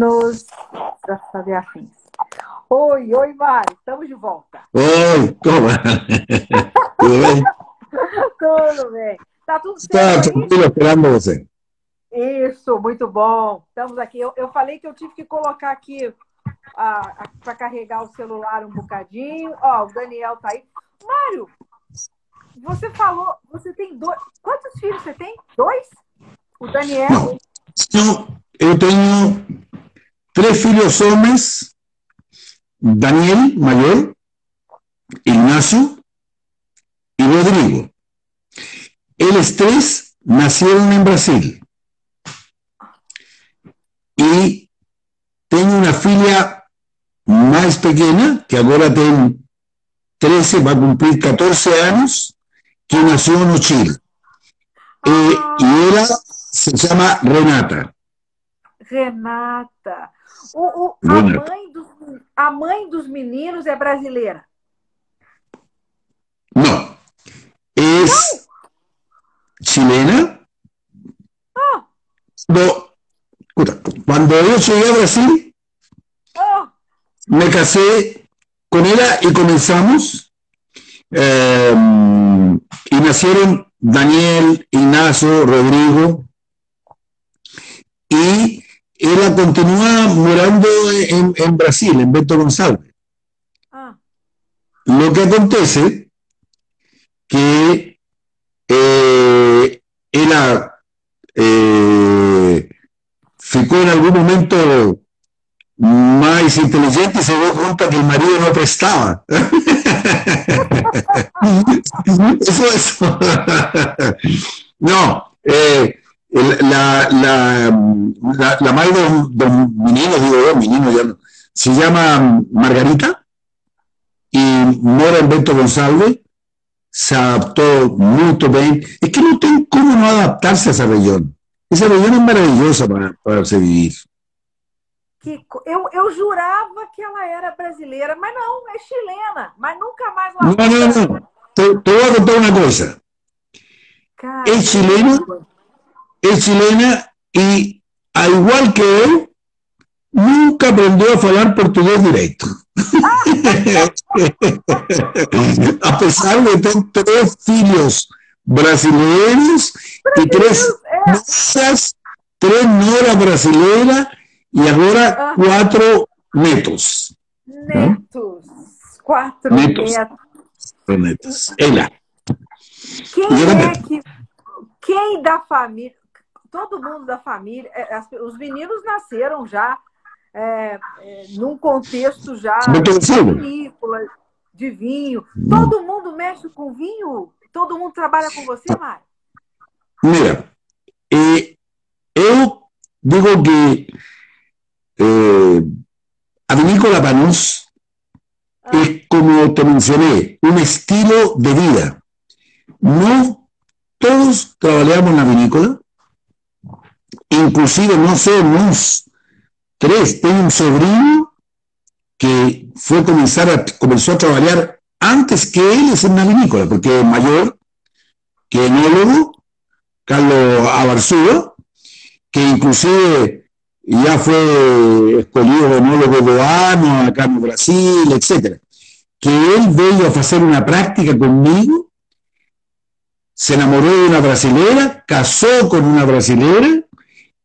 Nos fazer afins. Oi, oi, Mário, estamos de volta. Oi, como é? Tudo bem? tudo bem. Tá tudo certo? Está tranquilo. Isso, muito bom. Estamos aqui. Eu, eu falei que eu tive que colocar aqui para carregar o celular um bocadinho. Ó, o Daniel tá aí. Mário, você falou, você tem dois. Quantos filhos você tem? Dois? O Daniel? Não, eu tenho três filhos homens Daniel Mayor, Ignacio y Rodrigo. Eles tres nacieron en Brasil. Y tengo una filia más pequeña, que ahora tiene 13, va a cumplir 14 años, que nació en Chile. Eh, y ella se llama Renata. Renata. O, o, a, mãe dos, a mãe dos meninos é brasileira? Não. É chilena. Oh. No. Cuando yo llegué a Brasil, oh. me casé con ella y comenzamos. Eh, y nacieron Daniel, Ignacio, Rodrigo. Y ella continúa morando en, en Brasil, en Beto González. Ah. Lo que acontece que eh, ella eh, ficó en algún momento más inteligente y se dio cuenta que el marido no prestaba. eso, eso. no, eh, la, la, la, la madre de meninos, digo yo, meninos ya no, se llama Margarita y mora en Beto González, se adaptó muy bien. Es que no tengo cómo no adaptarse a esa región. Esa región es maravillosa para, para se vivir. Que, eu, eu jurava que ela era brasileira, mas não, é chilena, mas nunca mais lá. Não, não, não. Te, te voy a contar una cosa. Caramba. Es chilena, es chilena y al igual que él, nunca aprendió a hablar portugués directo. a pesar de tener tres filhos brasileños y tres noras, tres noras brasileiras y ahora cuatro netos. Netos. Quatro Netos. netos. Ela. Quem ela é neto. que. Quem da família. Todo mundo da família. é, os meninos nasceram já é, é, num contexto já de vinícola, de vinho. Todo mundo mexe com vinho? Todo mundo trabalha com você, Mário? Mira, eh, eu digo que eh, a vinícola para nós es como te mencioné, un estilo de vida. No todos trabajamos en la vinícola, inclusive no somos tres, tengo un sobrino que fue comenzar a, comenzó a trabajar antes que él en la vinícola, porque es mayor, que enólogo, Carlos Abarzúa, que inclusive ya fue escolhido enólogo do ano acá en Brasil, etc. Que él veio a hacer una práctica conmigo, se enamoró de una brasilera, casó con una brasilera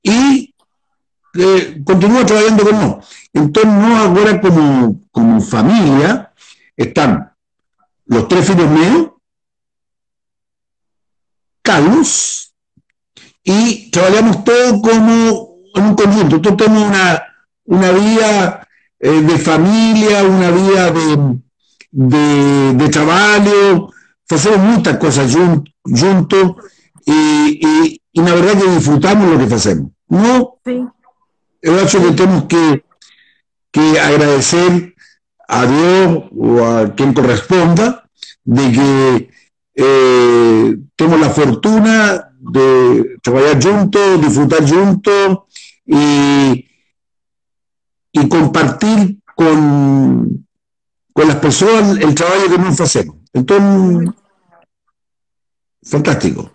y eh, continúa trabajando con nosotros. Entonces, no ahora como, como familia, están los tres filhos míos, Carlos, y trabajamos todo como en un conjunto. Entonces tenemos una, una vida eh, de familia, una vida de, de, de trabajo, hacemos muchas cosas jun- juntos y, y, y la verdad que disfrutamos lo que hacemos. No, yo acho que tenemos que, que agradecer a Dios o a quien corresponda de que eh, tenemos la fortuna de trabajar juntos, disfrutar juntos y, y compartir con, con las personas el trabajo que nos hacemos. Entonces, fantástico.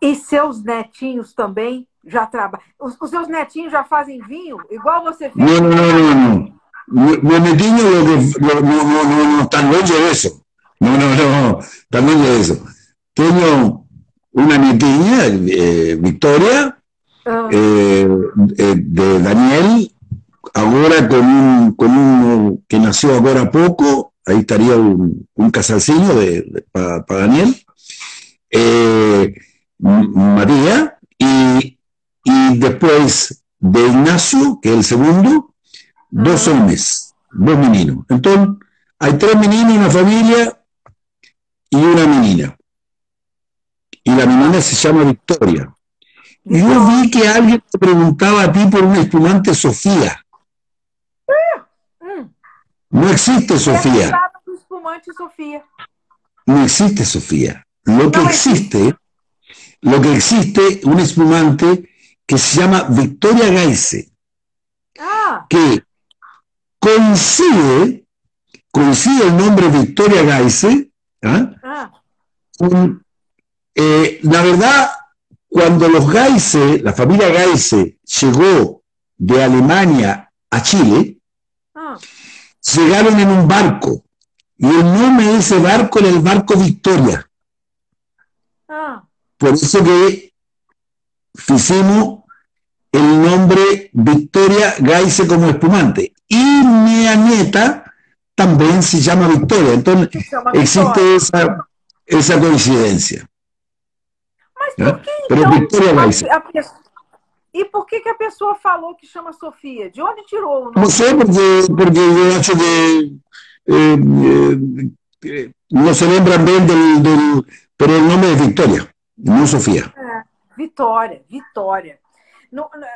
E seus netinhos também já trabalha. Os, os, seus netinhos já fazem vinho, igual você fez? Não, não, não, não. Meus netinhos não, não, não, não estão longe disso. Não, não, não, estão longe disso. Tenho uma netinha, eh, Victoria, ah. eh, eh, de Daniel, agora con un, con uno que nació ahora poco, ahí estaría un, un de, de para pa Daniel, eh, María, y, y, después de Ignacio, que es el segundo, dos hombres, dos meninos. Entonces, hay tres meninos en la familia y una menina. Y la menina se llama Victoria. Y yo vi que alguien te preguntaba a ti por un espumante Sofía. No existe Sofía. No existe Sofía. Lo que existe, lo que existe, un espumante que se llama Victoria Gaise, ah. que coincide, coincide el nombre Victoria Gaise, ¿ah? Ah. Eh, la verdad, cuando los Gaise, la familia Gaise, llegó de Alemania a Chile, llegaron en un barco. Y el nombre de ese barco era el barco Victoria. Por eso que hicimos el nombre Victoria Gaise como espumante. Y mi nieta también se llama Victoria. Entonces existe esa, esa coincidencia. Pero Victoria Gaise. E por que, que a pessoa falou que chama Sofia? De onde tirou o nome? Não sei, porque, porque eu acho que eh, eh, não se lembram bem do, do. Pero o nome é Vitória, não Sofia. É, Vitória, Vitória.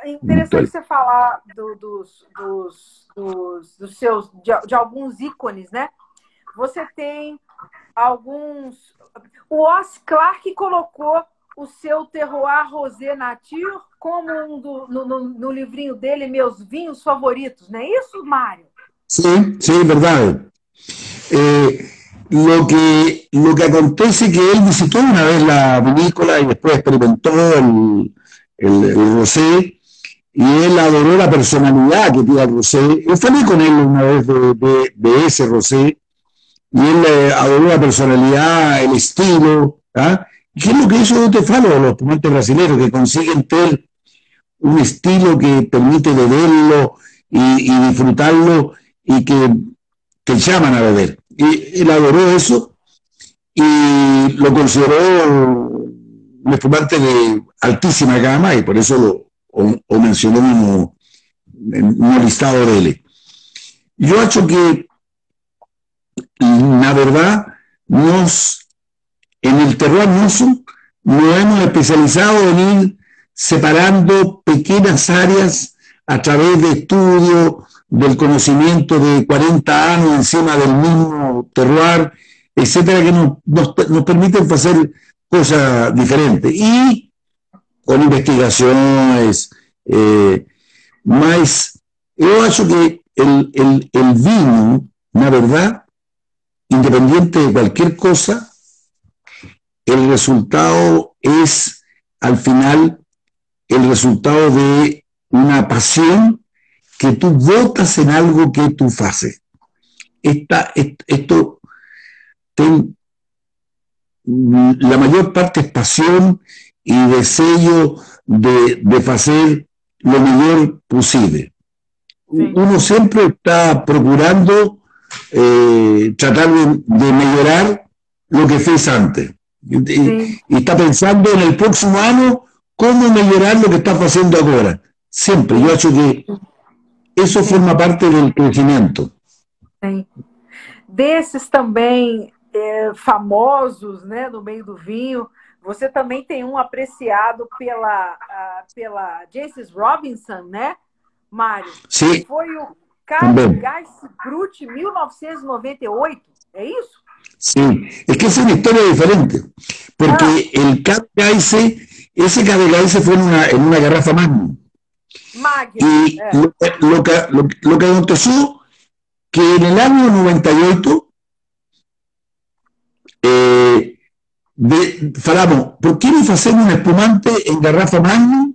É interessante você falar do, dos, dos, dos, dos, seus, de, de alguns ícones, né? Você tem alguns. O Os Clark colocou o seu terroir rosé nature como um do, no, no, no, livrinho dele, Meus Vinhos Favoritos, não é isso, Mário? Sim, sim, verdade. Eh, lo, que, lo que acontece es que él visitó una vez la vinícola y después experimentó el, el, el rosé y él adoró la personalidad que tiene el rosé. Yo falé con él una vez de, de, de ese rosé y él eh, adoró la personalidad, el estilo, ¿ah? ¿Qué es lo que hizo te falo los espumantes brasileños que consiguen tener un estilo que permite beberlo y, y disfrutarlo y que te llaman a beber? Y él adoró eso y lo consideró un espumante de altísima gama y por eso lo o, mencionó en un listado de él. Yo hecho que, la verdad, nos en el terror nuestro nos hemos especializado en ir separando pequeñas áreas a través de estudios, del conocimiento de 40 años encima del mismo terroir, etcétera, que nos, nos, permiten hacer cosas diferentes. Y con investigaciones, eh, más, yo acho que el, el, el vino, la verdad, independiente de cualquier cosa, el resultado es al final el resultado de una pasión que tú votas en algo que tú haces. Esta, esto, la mayor parte es pasión y deseo de, de hacer lo mejor posible. Uno siempre está procurando eh, tratar de, de mejorar lo que fez antes. Y, está pensando en el próximo año cómo mejorar lo que está haciendo ahora. Siempre. Yo acho que eso forma parte del crecimiento. Sim. Desses também é, famosos né, no meio do vinho, você também tem um apreciado pela, pela Jaces Robinson, né, Mário? Sim. Foi o Carlos Gás Brut 1998, é isso? Sí, es que es una historia diferente, porque ah. el KDKS, ese KDKS fue en una, en una garrafa Magnum. Y eh. lo, lo, que, lo, lo, que en el año 98 eh, de, falamos, ¿por qué no hacemos un espumante en garrafa Magnum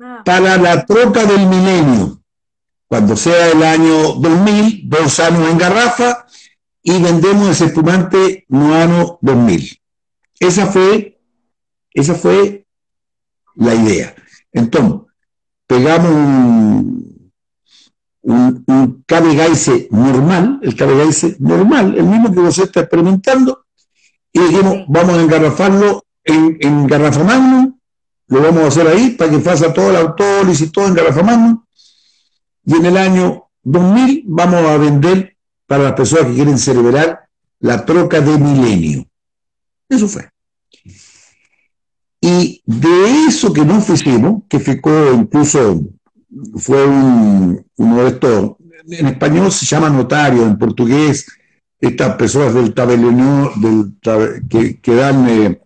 ah. para la troca del milenio. Cuando sea el año 2000, dos años en garrafa y vendemos ese espumante Nuano 2000. Esa fue, esa fue la idea. Entonces, pegamos un, un, un normal, el cabe normal, el mismo que usted está experimentando, y dijimos, vamos a engarrafarlo en, en lo vamos a hacer ahí para que faça toda la autólisis, todo en garrafa magnum, y en el año 2000 vamos a vender para las personas que quieren celebrar la troca de milenio. Eso fue. Y de eso que no hicimos, que ficó incluso, fue un, uno de estos, en español se llama notario, en portugués, estas personas del tabelón del, que, que, dan eh,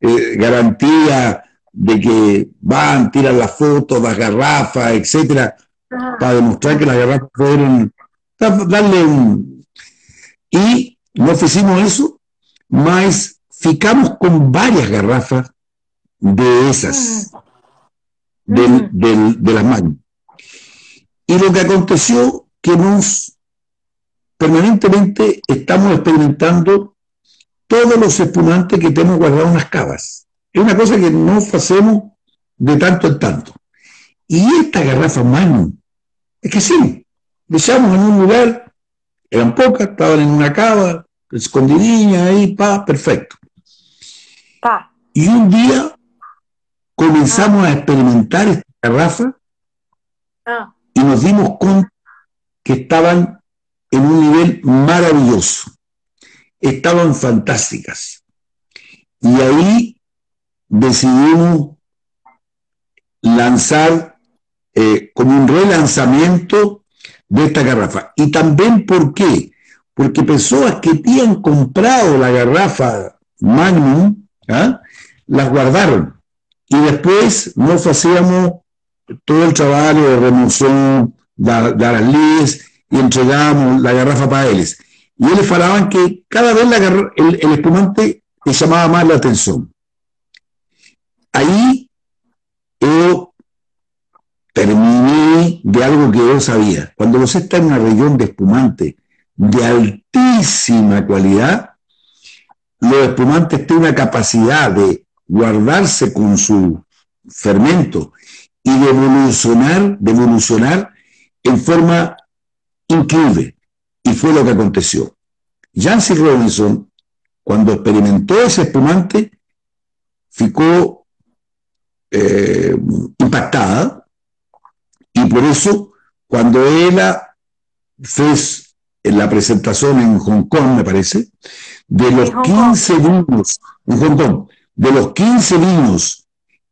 eh, garantía de que van, tiran las fotos, las garrafas, etcétera, para demostrar que las garrafas fueron, darle un... Y no hicimos eso, más ficamos con varias garrafas de esas, mm. del, de las manos. Y lo que aconteció que nos permanentemente estamos experimentando todos los espumantes que tenemos guardados en las cavas. Es una cosa que no hacemos de tanto en tanto. Y esta garrafa mano, es que sí, dejamos en un lugar, eran pocas, estaban en una cava, escondidinha ahí, pa, perfecto. Y un día comenzamos a experimentar esta garrafa ah. y nos dimos cuenta que estaban en un nivel maravilloso, estaban fantásticas. Y ahí decidimos lanzar eh, como un relanzamiento de esta garrafa. Y también, ¿por qué? Porque personas que habían comprado la garrafa Magnum, ¿ah? las guardaron y después nos hacíamos todo el trabajo de remoción de, las leyes y entregábamos la garrafa para ellos. Y ellos falaban que cada vez el, espumante les llamaba más la atención. Ahí yo terminé de algo que yo sabía. Cuando usted está en una región de espumante de altísima calidad, los espumantes tienen una capacidad de guardarse con su fermento y de evolucionar, de evolucionar en forma increíble. Y fue lo que aconteció. Jancy Robinson, cuando experimentó ese espumante, ficó eh, impactada y por eso cuando ella fez en la presentación en Hong Kong, me parece, de los 15 vinos en Hong Kong, de los 15 vinos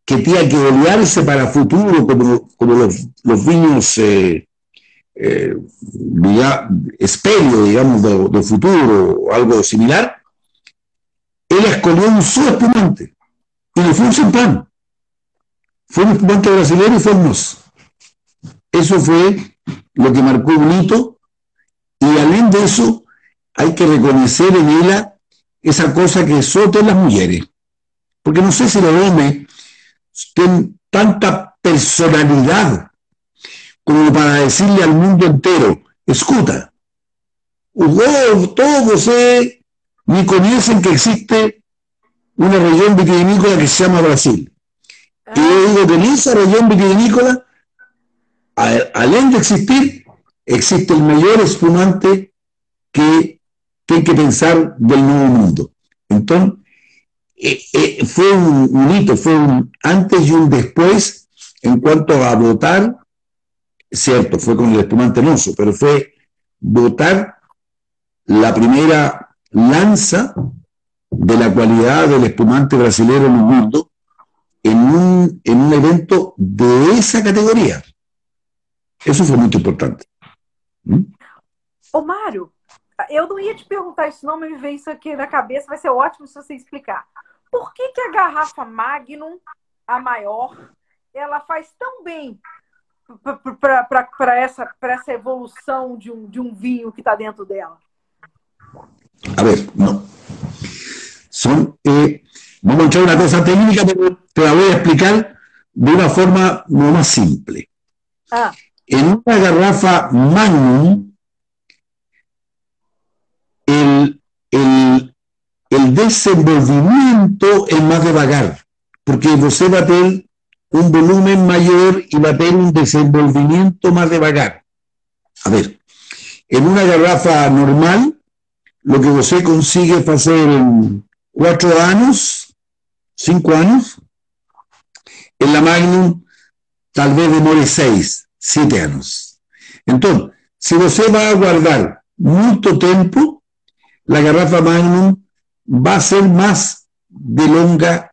que tienen que olearse para futuro, como, como los, los vinos eh, eh, digamos, de, futuro o algo similar, él escogió un solo espumante y le fue un champán. Fue un espumante brasileño y fue hermoso. Eso fue lo que marcó un hito y además de eso hay que reconocer en ella esa cosa que todas las mujeres porque no sé si los hombres tienen tanta personalidad como para decirle al mundo entero, escuta, todos ustedes ni conocen que existe una región vitivinícola que se llama Brasil. Y yo digo que en esa región vitivinícola, além de existir, existe el mayor espumante que tiene que pensar del nuevo mundo. Entonces, eh, eh, fue un, hito, fue un antes y un después en cuanto a votar, cierto, fue con el espumante mozo, pero fue votar la primera lanza de la cualidad del espumante brasileño en el mundo en un, en un evento de esa categoría. Eso fue muy importante. ¿Mm? Ô, Mário, eu não ia te perguntar isso, não, me veio isso aqui na cabeça. Vai ser ótimo se você explicar. Por que, que a garrafa Magnum, a maior, ela faz tão bem para essa, essa evolução de um, de um vinho que está dentro dela? A ver, no. Son, eh, vamos a echar una cosa técnica, pero te la voy a explicar de una forma no más simple. Ah, En una garrafa Magnum, el, el, el desenvolvimiento es más de vagar, porque você va a tener un volumen mayor y va a tener un desenvolvimiento más de vagar. A ver, en una garrafa normal, lo que você consigue hacer en cuatro años, cinco años, en la Magnum tal vez demore seis, siete años. Entonces, si você va a guardar mucho tiempo, la garrafa Magnum va a ser más de longa,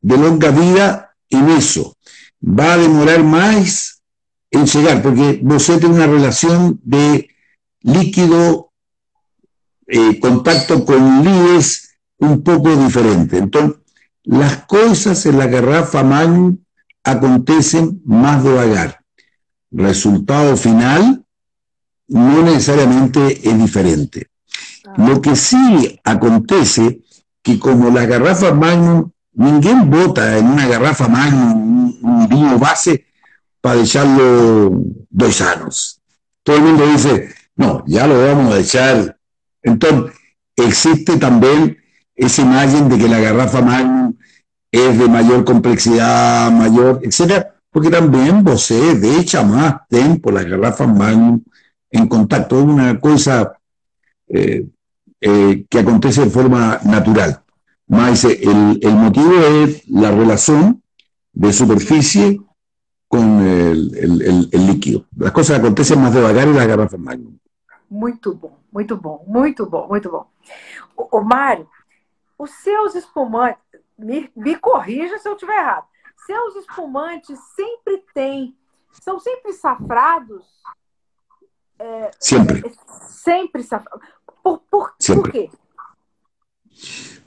de longa vida en eso. Va a demorar más en llegar, porque você tiene una relación de líquido, eh, contacto con líquidos un poco diferente. Entonces, las cosas en la garrafa Magnum acontecen más devagar. Resultado final no necesariamente es diferente. Lo que sí acontece que como la garrafa Magnum, ninguém bota en una garrafa Magnum un, un vino base para dejarlo dos años. Todo el mundo dice, no, ya lo vamos a echar. Entonces, existe también esa imagen de que la garrafa Magnum es de mayor complejidad, mayor, etcétera, porque también você deja más tiempo la garrafa Magnum en contacto. Es una cosa eh, eh, que acontece de forma natural. Más el, el motivo es la relación de superficie el, el líquido. Las cosas acontecen más devagar en la garrafa Magnum. muito bom, muito bom, muito bom, muito bom. Ô, Mário, os seus espumantes, me, me corrija se eu estiver errado, seus espumantes sempre têm, são sempre safrados? É, Sempre. é, sempre safrados. Por, por, por quê?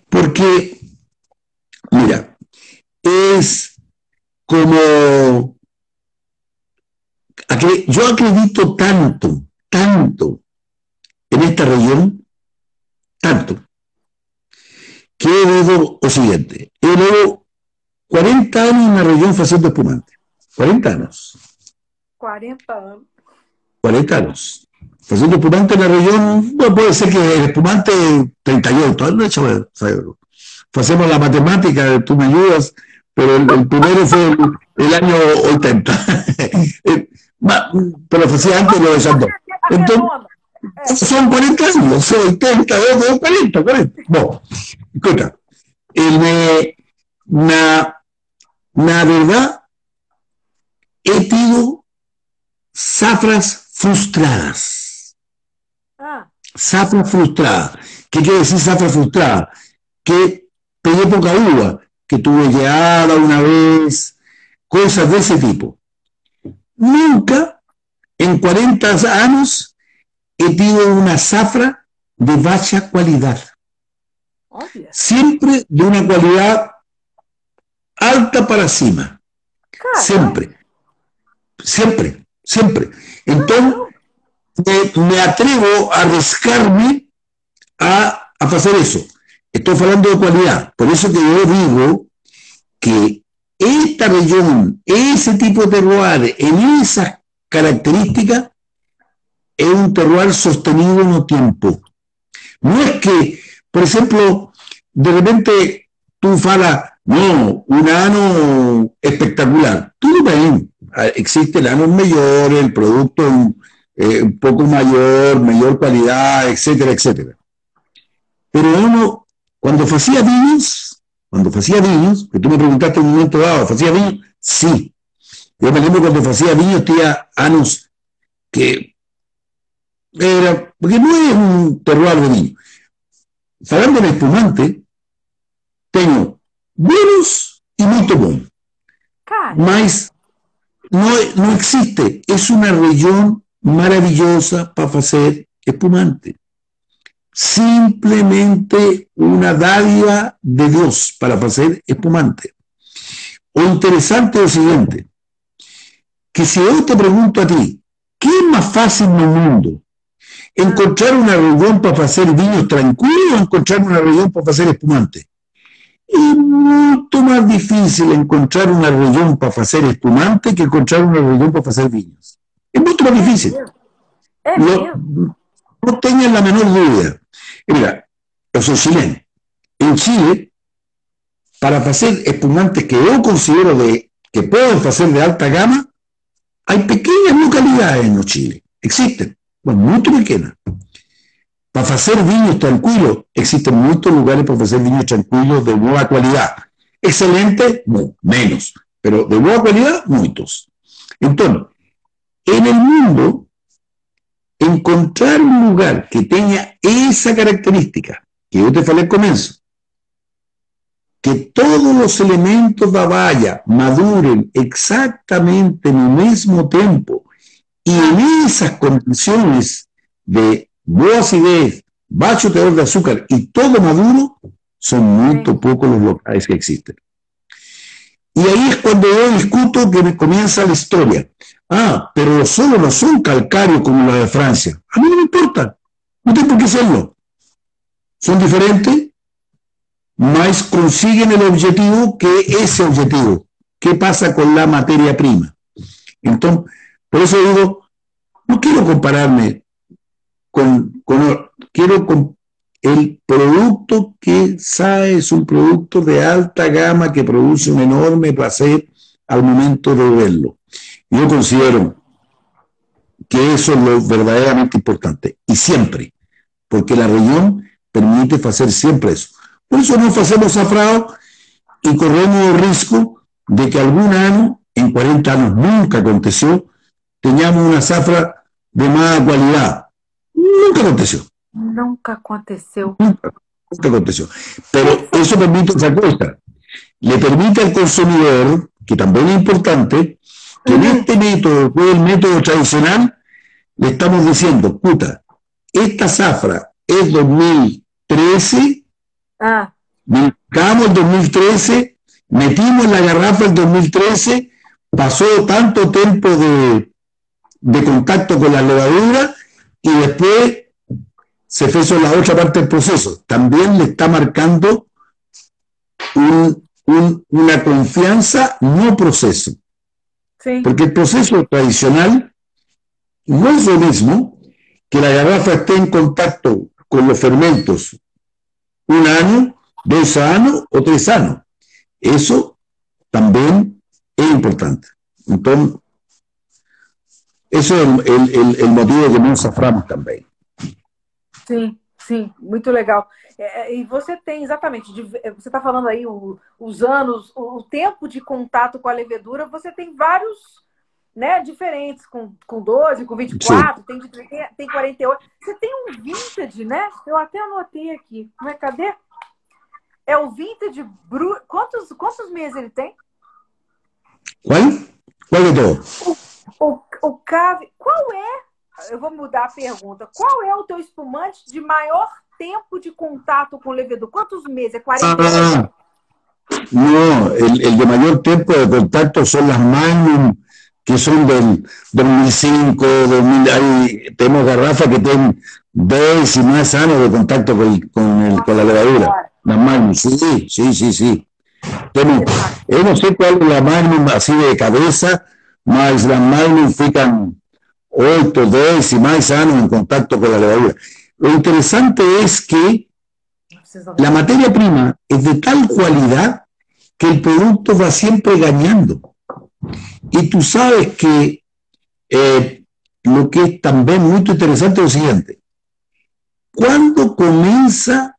Porque, mira, es como... Yo acredito tanto, tanto en esta región, tanto, que he leído lo siguiente. He leído 40 años en la región haciendo espumante. 40 años. 40 anos. 40 años. Haciendo espumante en la región, bueno, puede ser que el espumante 38, no échame cerebro. Hacemos la matemática, tú me ayudas, pero el, el primero fue el, el año 80. Eh, ma- pero hacía antes lo de Então- redonda. Son 40 años, son 80, o 40, 40. Bom, escuta, el, na, na verdad, he tenido zafras frustradas. Zafra frustrada. ¿Qué quiere decir zafra frustrada? Que pegué poca uva, que tuve guiada una vez, cosas de ese tipo. Nunca en 40 años he tenido una zafra de baja calidad. olha. Siempre de una calidad alta para cima. Cara, Siempre. Siempre. Siempre. Entonces, me, atrevo a arriesgarme a, a hacer eso. Estoy hablando de calidad. Por eso que yo digo que esta región, ese tipo de terroir, en esas características, es un terroir sostenido en el tiempo. No es que, por ejemplo, de repente tú falas, no, un ano espectacular. Todo bien, ah, existe el ano mayor, el producto eh, un poco mayor, mayor calidad, etcétera, etcétera. Pero uno, cuando hacía vinos, cuando hacía vinos, que tú me preguntaste en un momento dado, ¿hacía vinos? Sí. Yo me acuerdo cuando hacía vinos, tenía anos que era, porque no es un terroir de vino. Hablando de espumante, tengo buenos y muy bons. cara, Mas no, no existe. Es una región maravillosa para hacer espumante. Simplemente una dádiva de Dios para hacer espumante. O interesante es lo siguiente, que si yo te pregunto a ti, ¿qué es más fácil en el mundo? ¿Encontrar una región para hacer vinos tranquilos o encontrar una región para hacer espumante? es mucho más difícil encontrar una región para hacer espumante que encontrar una región para hacer vinos. Es mucho más difícil. no, no tengan la menor duda. Mira, yo soy chileno. En Chile, para hacer espumantes que yo considero de, que pueden hacer de alta gama, hay pequeñas localidades en Chile. Existen, bueno, muy pequeñas. Para hacer vinos tranquilos, existen muchos lugares para hacer vinos tranquilos de buena calidad. Excelente, no, menos, pero de buena calidad, muchos. Entonces, en el mundo, encontrar un lugar que tenga esa característica, que yo te falei al comienzo, que todos los elementos de la valla maduren exactamente en el mismo tiempo y en esas condiciones de boa acidez, bajo teor de azúcar y todo maduro, son muy pocos los locales que existen. Y ahí es cuando yo discuto que me comienza la historia. Ah, pero los suelos no son calcáreos como la de Francia. A mí no me importa. No tengo por qué serlo. Son diferentes, más consiguen el objetivo que ese objetivo. ¿Qué pasa con la materia prima? Entonces, por eso digo, no quiero compararme con, quiero con el producto que SAE es un producto de alta gama que produce un enorme placer al momento de verlo. Yo considero que eso es lo verdaderamente importante. Y siempre, porque la región permite hacer siempre eso. Por eso no hacemos zafrado y corremos el riesgo de que algún año, en 40 años nunca aconteció, teníamos una zafra de mala calidad. Nunca aconteció. Nunca aconteció. Nunca, nunca aconteció. Pero eso permite otra cosa. Le permite al consumidor, que también es importante, que en este método, que es el método tradicional, le estamos diciendo, puta, esta zafra es 2013, ah. buscamos el 2013, metimos la garrafa el 2013, pasó tanto tiempo de, de contacto con la levadura y después se fue la otra parte del proceso. También le está marcando una confianza, no proceso. Porque el proceso tradicional no es lo mismo que la garrafa esté en contacto con los fermentos un año, dos años o tres años. Eso también es importante. Entonces, eso es el, motivo que nós saframos também. Sim, sim, muito legal. É, e você tem exatamente, você está falando aí o, os anos, o, o tempo de contato com a levedura, você tem vários né, diferentes, com, com 12, com 24, tem, de, tem, tem 48. Você tem um vintage, né? Eu até anotei aqui. Como é, cadê? É o vintage Bru... Quantos, quantos meses ele tem? Qual? Qual é o, o, o cave. Qual é? Eu vou mudar a pergunta. Qual é o teu espumante de maior tempo de contato com o levedor? Quantos meses? É 48? Ah, no, el, el de mayor tiempo de contacto son las Magnum que son del 2005, 2000, hay, tenemos garrafas que tienen dos y más años de contacto con, con, el, con la levadura. La Magnum, sí, sí, sí, sí. Tenemos, yo no sé cuál es la Magnum así de cabeza, más las Magnum fican 8, 10 y más años en contacto con la levadura. Lo interesante es que la materia prima es de tal cualidad que el producto va siempre ganando. Y tú sabes que eh, lo que es también muy interesante es lo siguiente. ¿Cuándo comienza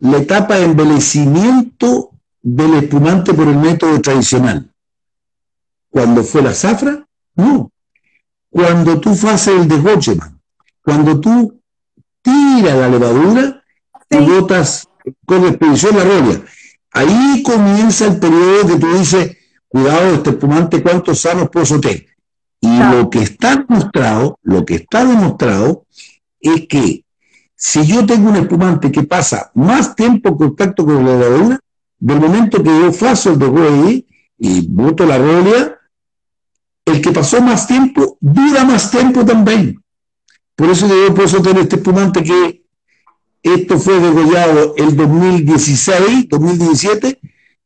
la etapa de envejecimiento del espumante por el método tradicional? ¿Cuando fue la zafra? No. Cuando tú haces el desgocheman, cuando tú tiras la levadura y botas con expedición la roya. Ahí comienza el periodo que tú dices, cuidado, este espumante, cuántos sanos puedo tener. Y lo que está demostrado, lo que está demostrado es que si yo tengo un espumante que pasa más tiempo en contacto con la levadura, del momento que yo faço el deshueve y boto la rolia, el que pasó más tiempo dura más tiempo también. Por eso yo puedo tener este espumante que Esto fue degollado el 2016, 2017,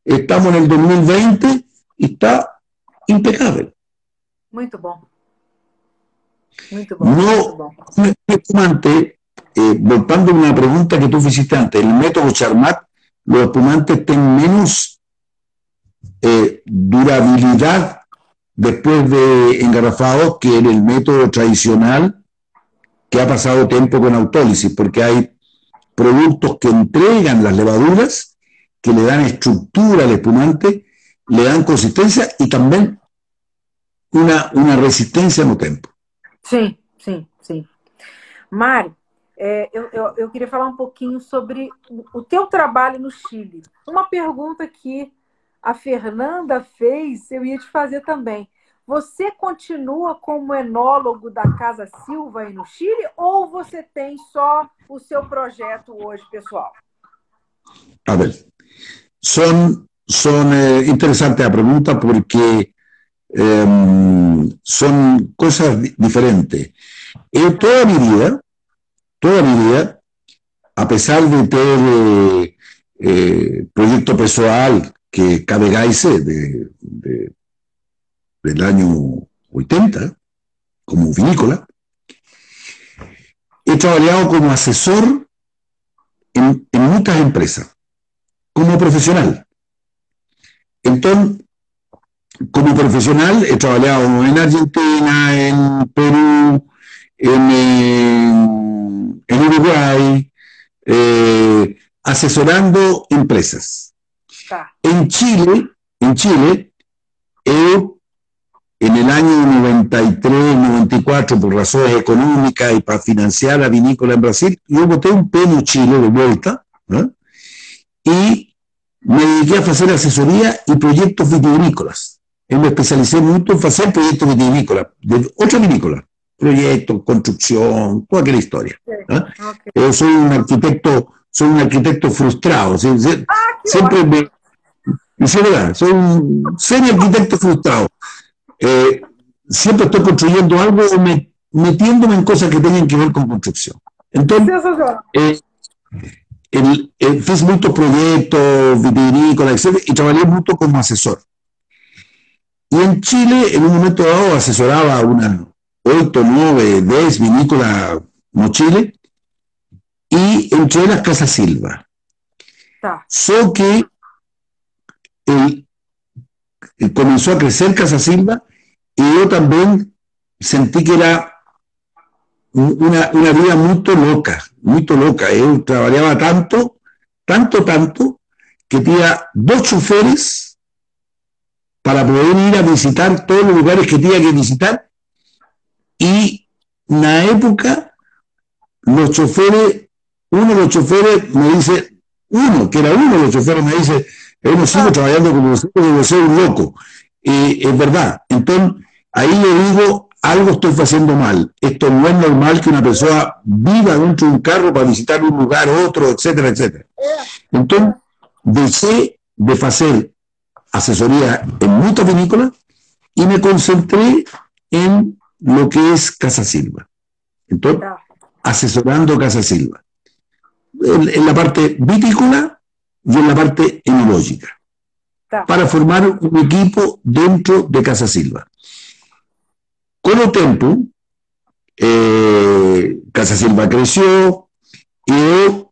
estamos en el 2020 y está impecable. Muy bom. Muito bom. No, espumante, eh, voltando a una pregunta que tú hiciste antes, el método Charmat, los espumantes tienen menos eh, durabilidad después de engarrafados que en el método tradicional que ha pasado tiempo con autólisis, porque hay productos que entregan las levaduras, que le dan estructura al espumante, le dan consistencia y también una, una resistência no tempo. Sim, sim, sim. Mário, é, eu, queria falar um pouquinho sobre o teu trabalho no Chile. Uma pergunta que a Fernanda fez, eu ia te fazer também. Você continua como enólogo da Casa Silva aí no Chile ou você tem só o seu projeto hoje, pessoal? A ver, son, son eh, interesante a pergunta porque eh, son cosas diferentes. Yo toda mi vida, toda mi vida, a pesar de tener eh, eh proyecto personal que Cabegaise de, de del año 80 como vinícola. He trabajado como asesor en, muchas empresas, como profesional. Entonces, como profesional he trabajado en Argentina, en Perú, en, Uruguay, eh, asesorando empresas. En Chile, en Chile, he en el año 93, 94, por razones económicas y para financiar la vinícola en Brasil, yo boté un pelo chile de vuelta y me dediqué a hacer asesoría y proyectos vitivinícolas. Yo me especialicé mucho en hacer proyectos vitivinícolas, de otra vinícola, proyectos, construcción, toda aquella historia. Yo soy un arquitecto, soy un arquitecto frustrado, ah, siempre me, soy un serio arquitecto frustrado. Eh, siempre estoy construyendo algo o metiéndome en cosas que tengan que ver con construcción. Entonces, eh, el, hice muchos proyectos vitivinícolas, etc. Y trabajé mucho como asesor. Y en Chile, en un momento dado, asesoraba a una 8, 9, 10 vinícolas no Chile, y entré las Casa Silva. So que el, comenzó a crecer Casa Silva y yo también sentí que era una, una vida muy loca, muy loca. Yo trabajaba tanto, tanto, tanto, que tenía dos choferes para poder ir a visitar todos los lugares que tenía que visitar. Y en la época, los choferes, uno de los choferes me dice, uno, que era uno de los choferes, me dice, no sigo ah. trabajando como debo ser un loco. Y es verdad. Entonces, ahí le digo, algo estoy haciendo mal. Esto no es normal que una persona viva dentro de un carro para visitar un lugar, otro, etcétera, etcétera. Entonces, dejé de hacer asesoría en muchas vinícolas y me concentré en lo que es Casa Silva. Entonces, asesorando Casa Silva. en la parte vitícola y en la parte enológica para formar un equipo dentro de Casa Silva. Con el tiempo, eh, Casa Silva creció y yo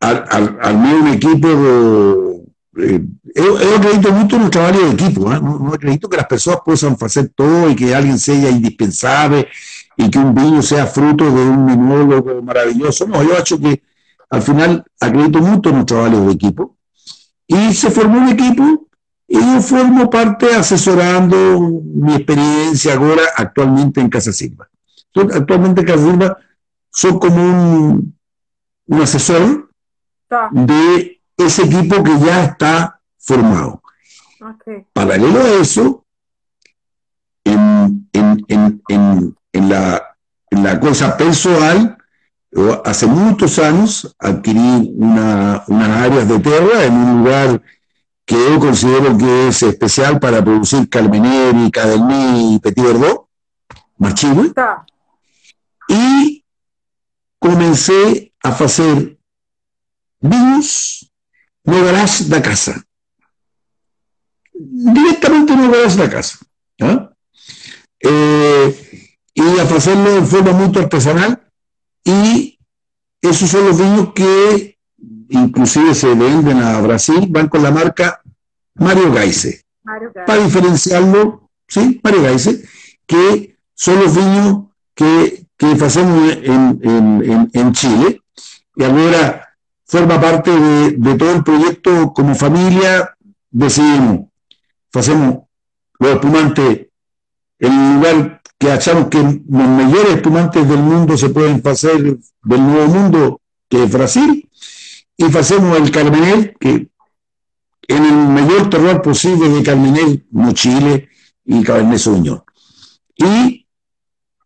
armé un equipo eh, yo, acredito mucho en el trabajo de equipo, ¿eh? no, acredito que las personas puedan hacer todo y que alguien sea indispensable y que un vino sea fruto de un minólogo maravilloso. No, yo hecho que al final acredito mucho en el trabajo de equipo y se formó un equipo y yo formo parte asesorando mi experiencia ahora actualmente en Casa Silva. actualmente en Casa Silva soy como un, un asesor de ese equipo que ya está formado. Paralelo a eso, en, en, en, en, la, la cosa personal, hace muchos años adquirí una, unas áreas de tierra en un lugar que yo considero que es especial para producir Calmeneri, Cadelmí y Petit Verdot, Marchigüe. Y comencé a hacer vinos no garage da casa. Directamente no garage da casa. ¿ah? Eh, y a hacerlo de forma muy artesanal y esos son los vinos que inclusive se venden a Brasil, van con la marca Mario Gaise. Para diferenciarlo, ¿sí? Mario Gaise, que son los vinos que, que hacemos en, Chile. Y ahora forma parte de, todo el proyecto como familia, decidimos, hacemos los espumantes en el lugar que achamos que los mejores espumantes del mundo se pueden hacer del nuevo mundo, que es Brasil, y hacemos el Carmenel, que en el mayor terror posible de Carmenel, no Chile y Cabernet Sauvignon. Y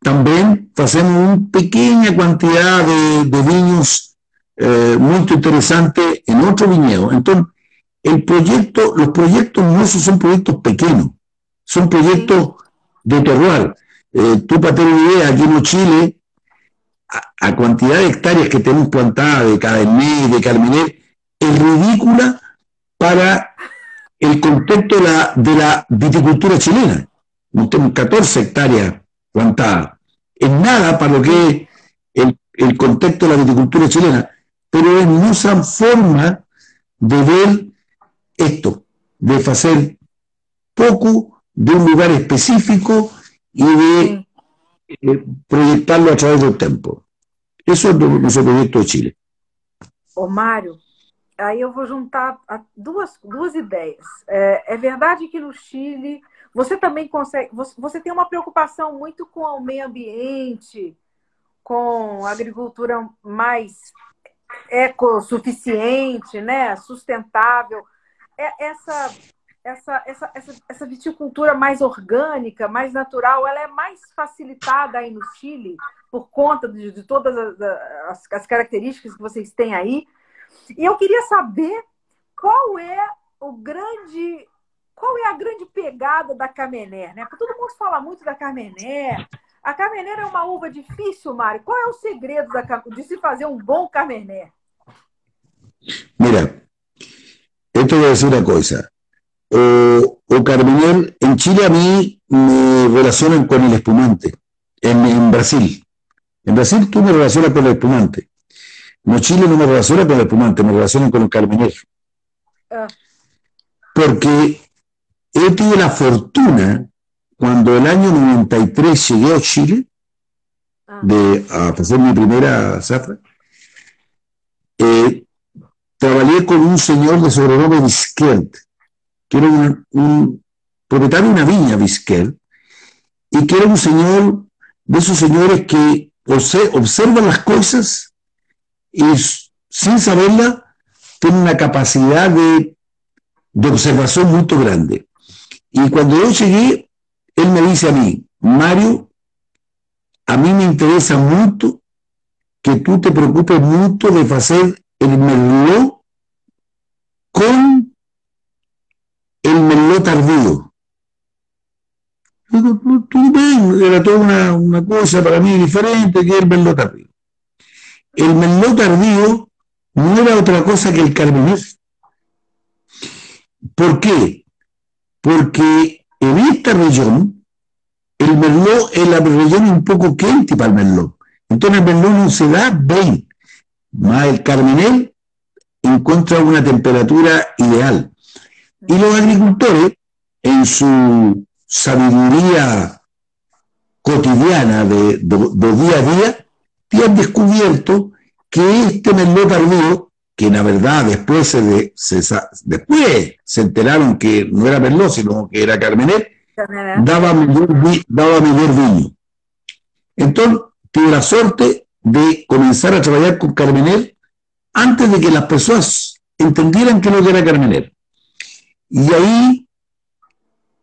también hacemos una pequeña cantidad de, vinos eh, muy interesantes en otro viñedo. Entonces, el proyecto, los proyectos nuestros son proyectos pequeños, son proyectos de terroir. Eh, tú, para tener idea, aquí en Chile, a, cantidad de hectáreas que tenemos plantadas de Cabernet, de Carmener, es ridícula para el contexto de la, de la viticultura chilena. tenemos 14 hectáreas plantadas. Es nada para lo que es el, el contexto de la viticultura chilena, pero es nuestra forma de ver esto, de hacer poco de un lugar específico y de eh, proyectarlo a través del tiempo. Esse é o nosso projeto de Chile. Ô, Mário, aí eu vou juntar duas, duas ideias. É, é, verdade que no Chile você também consegue. Você, você tem uma preocupação muito com o meio ambiente, com a agricultura mais ecossuficiente, né? sustentável. É, essa essa, essa, essa, essa viticultura mais orgânica, mais natural, ela é mais facilitada aí no Chile por conta de, de todas as, as, as, características que vocês têm aí. E eu queria saber qual é o grande qual é a grande pegada da Carmener, né? Porque todo mundo fala muito da Carmener. A Carmener é uma uva difícil, Mário. Qual é o segredo da, de se fazer um bom Carmener? Mira, eu te vou dizer uma coisa. O, o Carmener, en Chile a mí me relacionan con el espumante, en, Brasil. En Brasil tú me relacionas con el espumante. No, Chile no me relaciona con el espumante, me relacionan con el Carmener. Ah. Porque he tenido la fortuna, cuando el año 93 llegué a Chile, ah. de, a hacer mi primera zafra, eh, trabajé con un señor de sobrenombre Vizquert, que era un, propietario de una viña, Vizquel, y que era un señor de esos señores que observan las cosas y sin saberla tienen una capacidad de, de observación muy grande. Y cuando yo llegué, él me dice a mí, Mario, a mí me interesa mucho que tú te preocupes mucho de hacer el merlot con el Merlot tardío. era toda una, cosa para mí diferente que el Merlot tardío. El Merlot tardío no era otra cosa que el Carmener. ¿Por qué? Porque en esta región, el Merlot es la región un poco quente para el Merlot. Entonces el Merlot no se da bien. Más el Carmener encuentra una temperatura ideal. Y los agricultores, en su sabiduría cotidiana de, día a día, han descubierto que este merlot tardío, que la verdad después se, después se enteraron que no era merlot, sino que era carmenet, daba mejor, daba mejor vino. Entonces, tuve la suerte de comenzar a trabajar con carmenet antes de que las personas entendieran que no era carmenet. Y ahí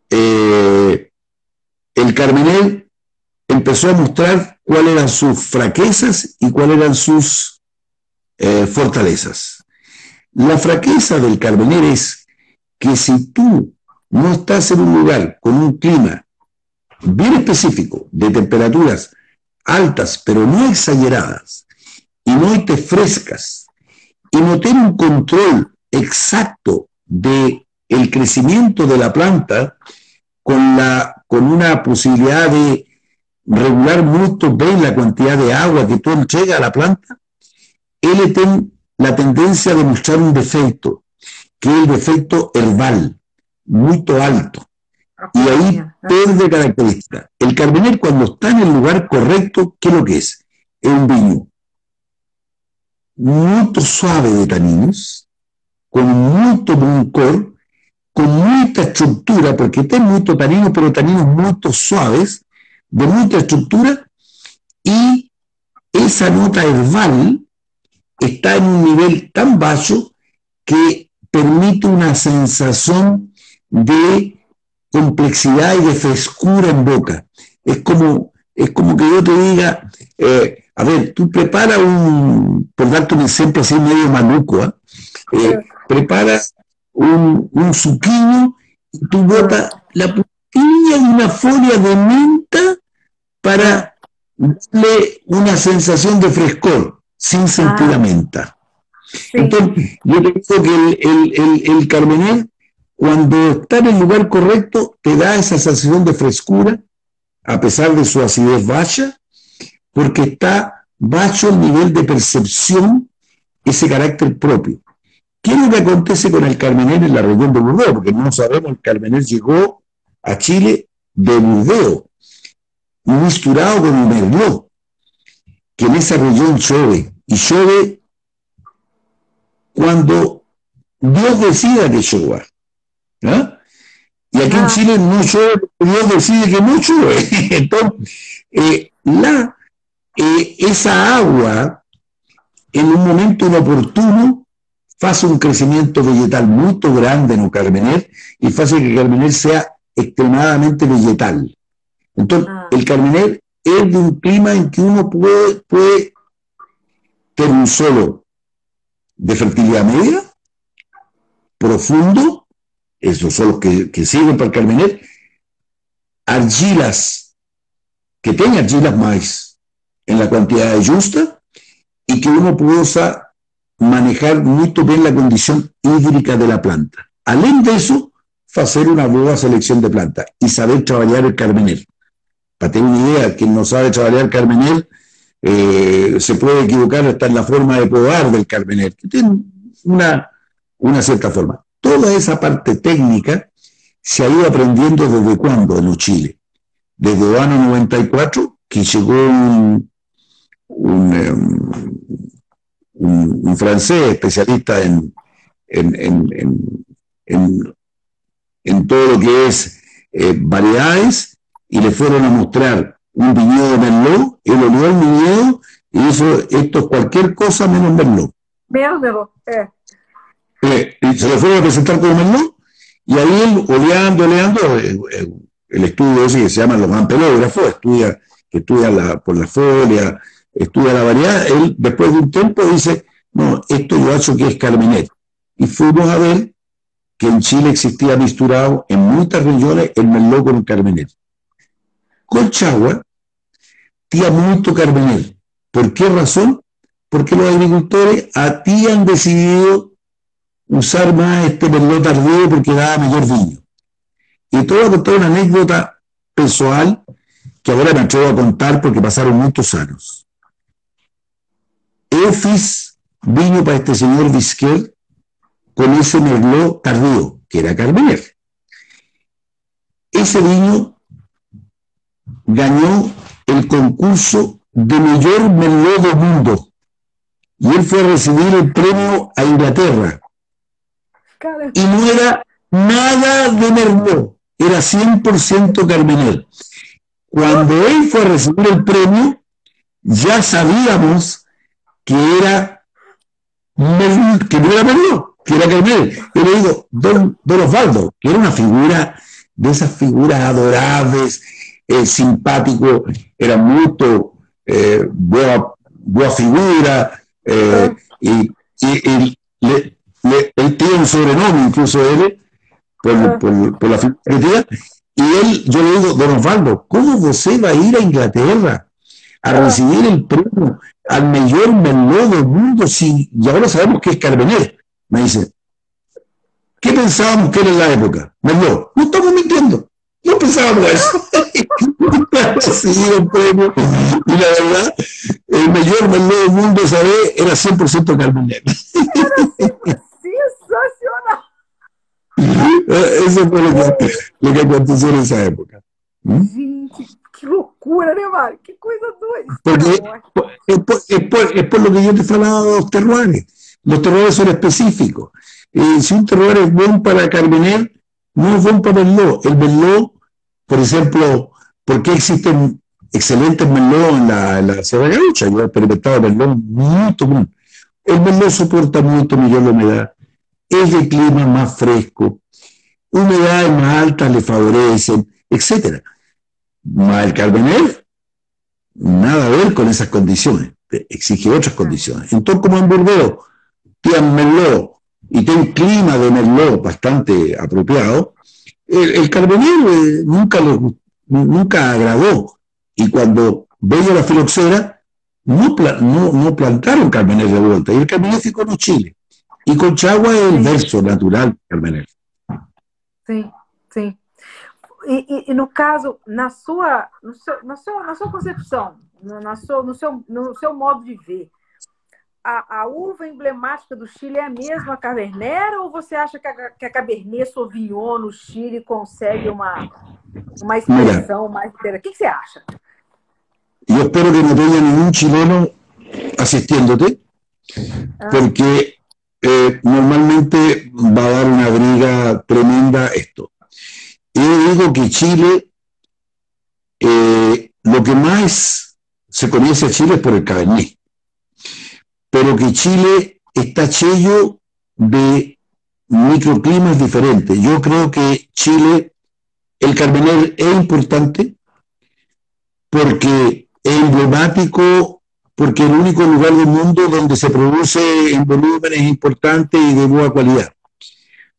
eh, el Carmenel empezó a mostrar cuáles eran sus fraquezas y cuáles eran sus eh, fortalezas. La fraqueza del Carmenel es que si tú no estás en un lugar con un clima bien específico, de temperaturas altas, pero no exageradas, y noites frescas y no tener un control exacto de el crecimiento de la planta con, la, con una posibilidad de regular mucho bien la cantidad de agua que tú entregas a la planta, él tiene la tendencia a demostrar un defecto, que es el defecto herbal, muy alto. Y ahí pierde característica. El carmener cuando está en el lugar correcto, ¿qué es lo que es? Es un viño muy suave de taninos, con mucho buncor, con mucha estructura, porque tiene mucho tanino, pero taninos muy suaves, de mucha estructura, y esa nota herbal está en un nivel tan bajo que permite una sensación de complejidad y de frescura en boca. Es como, es como que yo te diga, eh, a ver, tú preparas un, por darte un ejemplo así medio maluco, ¿ah? eh, preparas un, un zucchino y tú botas la puntilla de una folia de menta para darle una sensación de frescor, sin sentir la ah. menta. Entonces, yo digo que el, el, el, carmener, cuando está en el lugar correcto, te da esa sensación de frescura, a pesar de su acidez baja, porque está bajo el nivel de percepción, ese carácter propio. ¿Qué es lo que acontece con el Carmener en la región de Burdeos? Porque no sabemos, el Carmener llegó a Chile de Burdeos, misturado con el Merlot, que en esa región llueve, y llueve cuando Dios decida que llueva. Y aquí en ah. Chile no llueve, Dios decide que no llueve. Entonces, eh, la eh, esa agua, en un momento inoportuno, hace un crecimiento vegetal muy grande en Carmener y hace que el Carmener sea extremadamente vegetal. Entonces, ah. el Carmener es de un clima en que uno puede, puede tener un suelo de fertilidad media, profundo, esos son los que, que sirven para el Carmener, argilas, que tenga argilas más en la cantidad justa y que uno pueda manejar muy bien la condición hídrica de la planta. Além de eso, hacer una buena selección de plantas y saber trabajar el carmener. Para tener una idea, quien no sabe trabajar carmener eh, se puede equivocar hasta en la forma de podar del carmener, que tiene una, una cierta forma. Toda esa parte técnica se ha ido aprendiendo desde cuándo en Chile. Desde el año 94, que llegó un, Em, un, un, francés especialista en, en, en, todo lo que es eh, variedades y le fueron a mostrar un viñedo de Merlot, él olió el viñedo y hizo esto cualquier cosa menos Merlot. Merlot, eh. Eh, y se lo fueron a presentar como Merlot y ahí él, oleando, oleando, el estudio ese que se llama los ampelógrafos, estudia, que estudia la, por la folia, estudia la variedad, él después de un tiempo dice, no, esto yo hecho que es Carmenet. Y fuimos a ver que en Chile existía misturado en muchas regiones el merlot con Carmenet. Colchagua tía mucho Carmenet. ¿Por qué razón? Porque los agricultores a ti han decidido usar más este merlot tardío porque daba mejor vino. Y todo a contar una anécdota personal que ahora me atrevo a contar porque pasaron muchos años. Efis vino para este señor Disquer con ese merlot tardío, que era Carmener. Ese vino ganó el concurso de mayor merlot del mundo y él fue a recibir el premio a Inglaterra. Y no era nada de merlot, era 100% Carmener. Cuando él fue a recibir el premio, ya sabíamos que era que no era que era Carmel. Yo le digo, don, Osvaldo, que era una figura de esas figuras adorables, eh, simpático, era mucho, eh, buena, figura, eh, y, y, le, él tiene un sobrenombre, incluso él, por, por, por la figura que y él, yo le digo, don Osvaldo, ¿cómo usted va a ir a Inglaterra? a recibir el premio al mayor Merlot del mundo si, y ahora sabemos que es Carmener. Me dice, ¿qué pensábamos que era en la época? Merlot. No estamos mintiendo. No pensábamos eso. premio. Y la verdad, el mayor Merlot del mundo esa vez era 100% Carmener. Sensacional. Eso fue lo que, lo que aconteció en esa época. ¿Mm? Que loucura, né, Mário? Que coisa doida. Porque es por, por, lo que yo te falaba de los terroires. Los terroires son específicos. Eh, si un terroir es bueno para Carmener, no es bueno para Merlot. El Merlot, por ejemplo, ¿por qué existen excelentes Merlot en la, en la Sierra Gaucha? Yo he experimentado Merlot muy común. El Merlot soporta mucho mejor la humedad. Es de clima más fresco. Humedades más altas le favorecen, etcétera el Carmener, nada a ver con esas condiciones, exige otras condiciones. Entonces, como en Burdeos tienen Merlot y tiene un clima de Merlot bastante apropiado, el, el eh, nunca, lo, nunca agradó. Y cuando veía la filoxera, no, no, no, plantaron Carmener de vuelta. Y el Carmener se con Chile. Y con Chagua es el verso natural Carmener. Sí, sí. E, e, e, no caso, na sua, no seu, na, sua, na sua concepção, no, na sua, no, seu, no seu modo de ver, a, a, uva emblemática do Chile é a mesma Cabernet ou você acha que a, que a Cabernet Sauvignon no Chile consegue uma, uma expressão Mira, mais? O que, que, você acha? Eu espero que não tenha nenhum chileno assistindo-te, ah. porque eh, normalmente va a dar una briga tremenda esto. Yo digo que Chile, eh, lo que más se conoce a Chile es por el Cabernet, pero que Chile está lleno de microclimas diferentes. Yo creo que Chile, el Cabernet es importante porque es emblemático, porque es el único lugar del mundo donde se produce en volúmenes importantes y de buena calidad.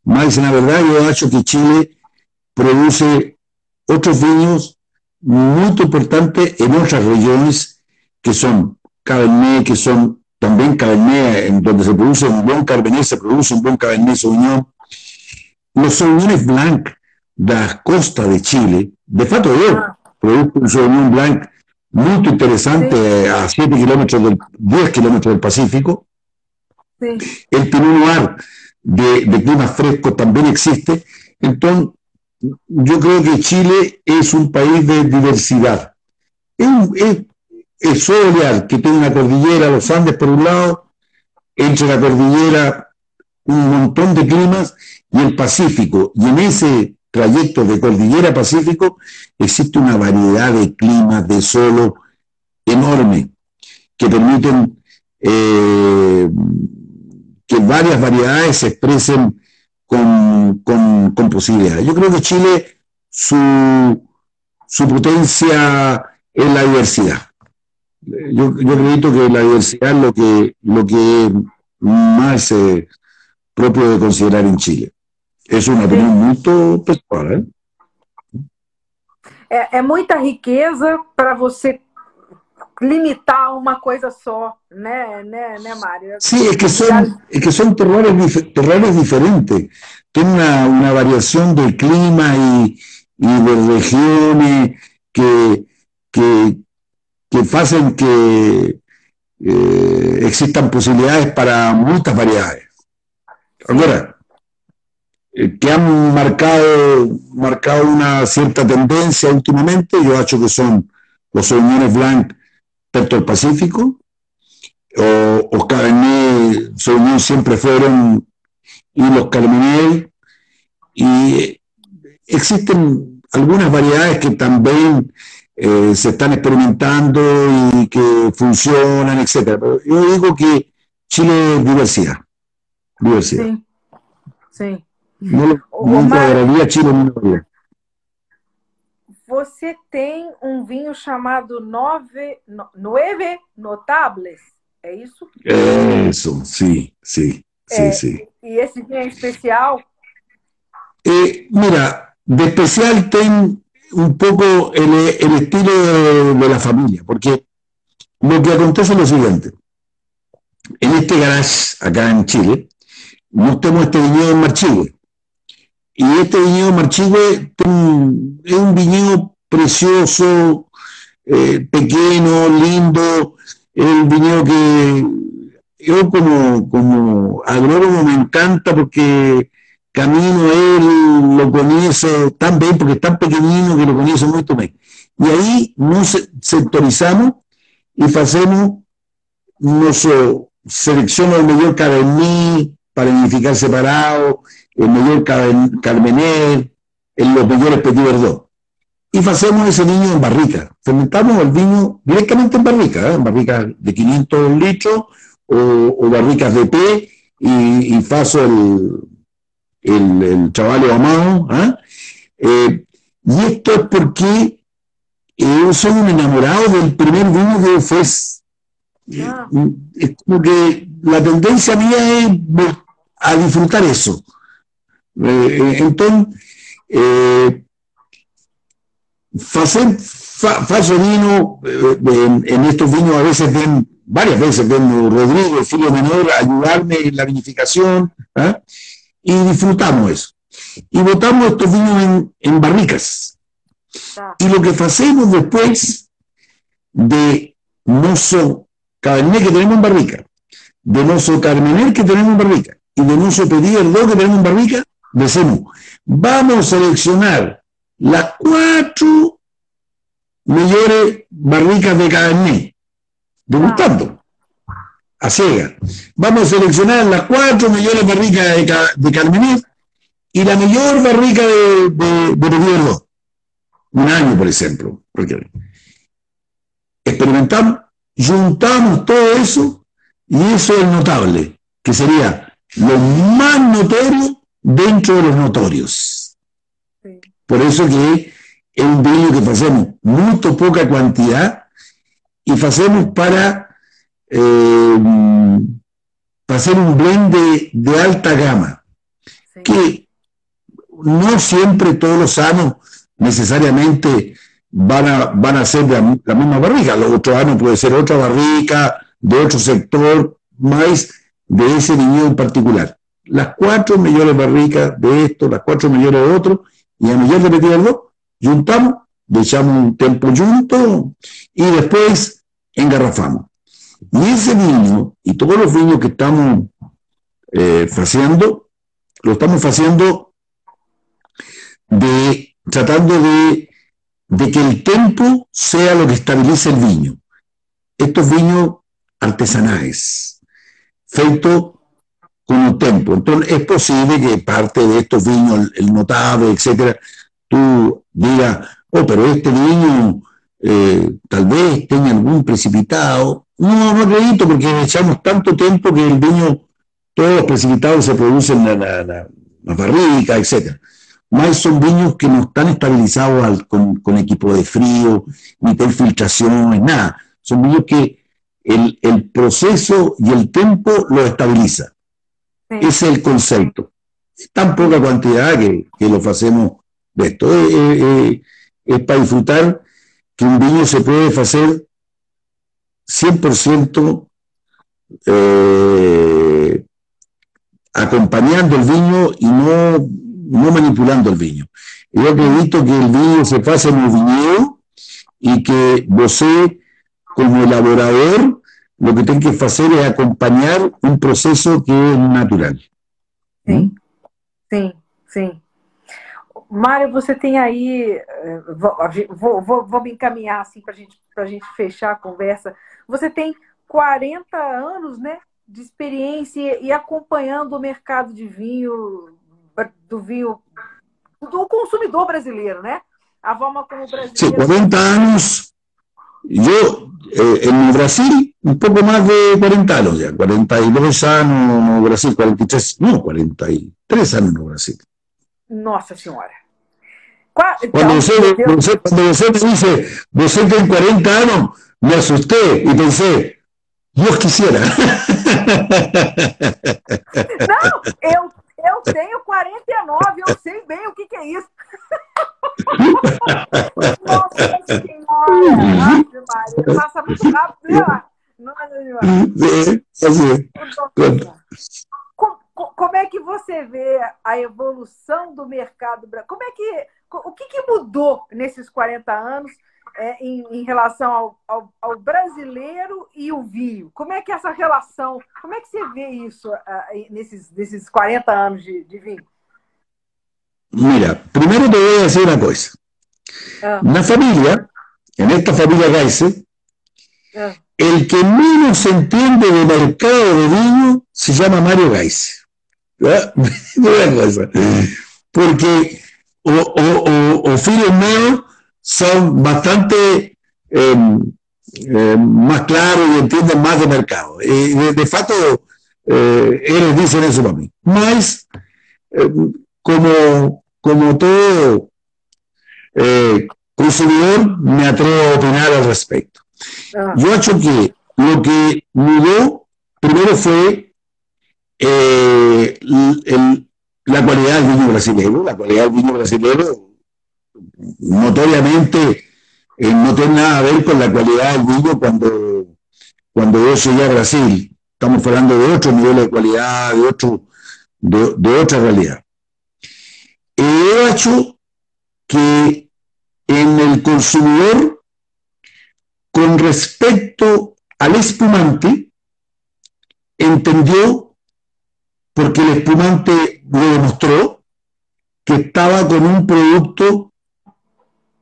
Más la verdad, yo he hecho que Chile produce otros vinos muy importantes en otras regiones que son Cabernet, que son también Cabernet, en donde se produce un buen Cabernet, se produce un buen Cabernet Sauvignon. Los Sauvignones Blanc de las costas de Chile, de Fato yo, ah. produce un Sauvignon Blanc muy interesante a 7 kilómetros del, 10 kilómetros del Pacífico. Sí. El Pinot Noir de, de clima fresco también existe. Entonces, yo creo que Chile es un país de diversidad. Es, es, que tiene una cordillera, los Andes por un lado, entre la cordillera un montón de climas y el Pacífico. Y en ese trayecto de cordillera Pacífico existe una variedad de climas, de suelo enorme, que permiten eh, que varias variedades se expresen con, con, posibilidades. Yo creo que Chile, su, su potencia es la diversidad. Yo, yo acredito que la diversidad es lo que, lo que es más eh, propio de considerar en Chile. Es una opinión muy pessoal. ¿eh? É, é muita riqueza para você limitar uma coisa só, né, né, né Mário? Sí, es que son, es que son terrones, terrones diferentes. Tiene una, una variación de clima y, y de regiones que, que, que hacen que eh, existan posibilidades para muchas variedades. Ahora, eh, que han marcado, marcado una cierta tendencia últimamente, yo hecho que son los Sauvignones Blanc tanto el Pacífico, o, o Cabernet Sauvignon siempre fueron, y los Carmener, y existen algunas variedades que también eh, se están experimentando y que funcionan, etcétera. Pero yo digo que Chile es diversidad. Diversidad. Sí. sí. No, no Omar, Chile no você tem um vinho chamado Nove, Nueve Notables, é isso? É isso, sim, sim, sim, é, sim. E esse vinho é especial? Eh, mira, de especial tem um pouco o estilo de, de, la familia, porque lo que acontece es lo siguiente. En este garage, acá en Chile, nos tenemos este viñedo en Marchigüe. Y este viñedo Marchigüe es un viñedo precioso, eh, pequeño, lindo, el viñedo que yo como, como agrónomo me encanta porque camino él, lo conoce tan bien, porque es tan pequeñino que lo conoce muy bien. Y ahí nos sectorizamos y hacemos, nos selecciona el mejor Cabernet para identificar separado, el mejor Carmener, los mejores Petit Verdot. Y hacemos ese niño en barrica. Fermentamos el vino directamente en barrica, ¿eh? en barricas de 500 litros o, barricas de P y, y el, el, el chaval amado. ¿eh? Eh, y esto es porque ellos son enamorados del primer vino que fue. Ah. Es como que la tendencia mía es a disfrutar eso. Entonces, eh, Faso vino, en, estos vinos a veces ven, varias veces ven Rodrigo, el filho menor, ayudarme en la vinificación, ¿ah? y disfrutamos eso. Y botamos estos vinos en, barricas. Y lo que hacemos después de mozo cabernet que tenemos en barrica, de mozo carmener que tenemos en barrica, y de mozo pedir el que tenemos en barrica, decimos, vamos a seleccionar las cuatro mejores barricas de cabernet, degustando a ciega. Vamos a seleccionar las cuatro mejores barricas de, de y la mejor barrica de, de, de Un año, por ejemplo. Experimentamos, juntamos todo eso y eso es notable, que sería lo más notorio dentro de los notorios. Por eso que es un vino que hacemos muy poca cantidad y hacemos para eh, hacer un blend de, alta gama, que no siempre todos los años necesariamente van a, van a ser de la, misma barrica. Los otros años puede ser otra barrica, de otro sector, más de ese viñedo en particular. Las cuatro mejores barricas de esto, las cuatro mejores de otro, y a millón de Petit juntamos, dejamos un tiempo junto y después engarrafamos. Y ese vino, y todos los vinos que estamos eh, haciendo, lo estamos haciendo de, tratando de, de que el tiempo sea lo que estabilice el vino. Estos vinos artesanales, feitos con el tiempo. Entonces, es posible que parte de estos vinos, el notable, etcétera, tú digas, oh, pero este vino eh, tal vez tenga algún precipitado, no, no acredito porque echamos tanto tiempo que el vino, todos los precipitados se producen en la, barrica, etc. Más son vinos que no están estabilizados con, equipo de frío, ni de filtración, nada. Son vinos que el, proceso y el tiempo lo estabiliza. Ese es el concepto. Tan poca cantidad que, lo hacemos de esto. es para disfrutar que un vino se puede hacer 100% eh, acompañando el vino y no, no manipulando el vino. Yo acredito que el vino se pasa en el viñedo y que vos, como elaborador, lo que tenés que hacer es acompañar un proceso que es natural. ¿Mm? sí, sí. Mário, você tem aí. Vou, vou, vou me encaminhar assim para gente, a gente fechar a conversa. Você tem 40 anos né, de experiência e acompanhando o mercado de vinho, do vinho, do consumidor brasileiro, né? A forma como o brasileiro. Sim, 40 anos. Eu, eh, no Brasil, um pouco mais de 40 anos já. 42 anos no Brasil, 43, não, 43 anos no Brasil. Nossa Senhora. Cuando usted, cuando usted me dice, usted tiene 40 años, me asusté y pensé, Dios quisiera. Não, eu, eu tenho 49, eu sei bem o que, que é isso. Nossa Senhora! Passa muito rápido, né. Como é que você vê a evolução do mercado brasileiro? Como é que, o que, que mudou nesses 40 anos é, em, em, relação ao, ao, ao, brasileiro e o vinho? Como é que essa relação, como é que você vê isso uh, nesses, nesses 40 anos de, de vinho? Mira, primero te voy a decir una cosa. Ah. La familia, en esta familia Gaise, ah. el que menos entiende de mercado de vino se llama Mario Gaise. cosa. Porque o, o, o, o son bastante em, em, más claros y entienden más de mercado. De, de facto, eh, ellos dicen eso para mí. Más, em, como como todo eh, consumidor, me atrevo a opinar al respecto. Ah. Yo creo que lo que mudó primero fue eh, la calidad del vino brasileño. La calidad del vino brasileño, notoriamente, eh, no tiene nada a ver con la calidad del vino cuando, cuando yo llegué a Brasil. Estamos hablando de otro nivel de calidad, de, otro, de otra realidad he hecho que en el consumidor, con respecto al espumante, entendió, porque el espumante lo demostró, que estaba con un producto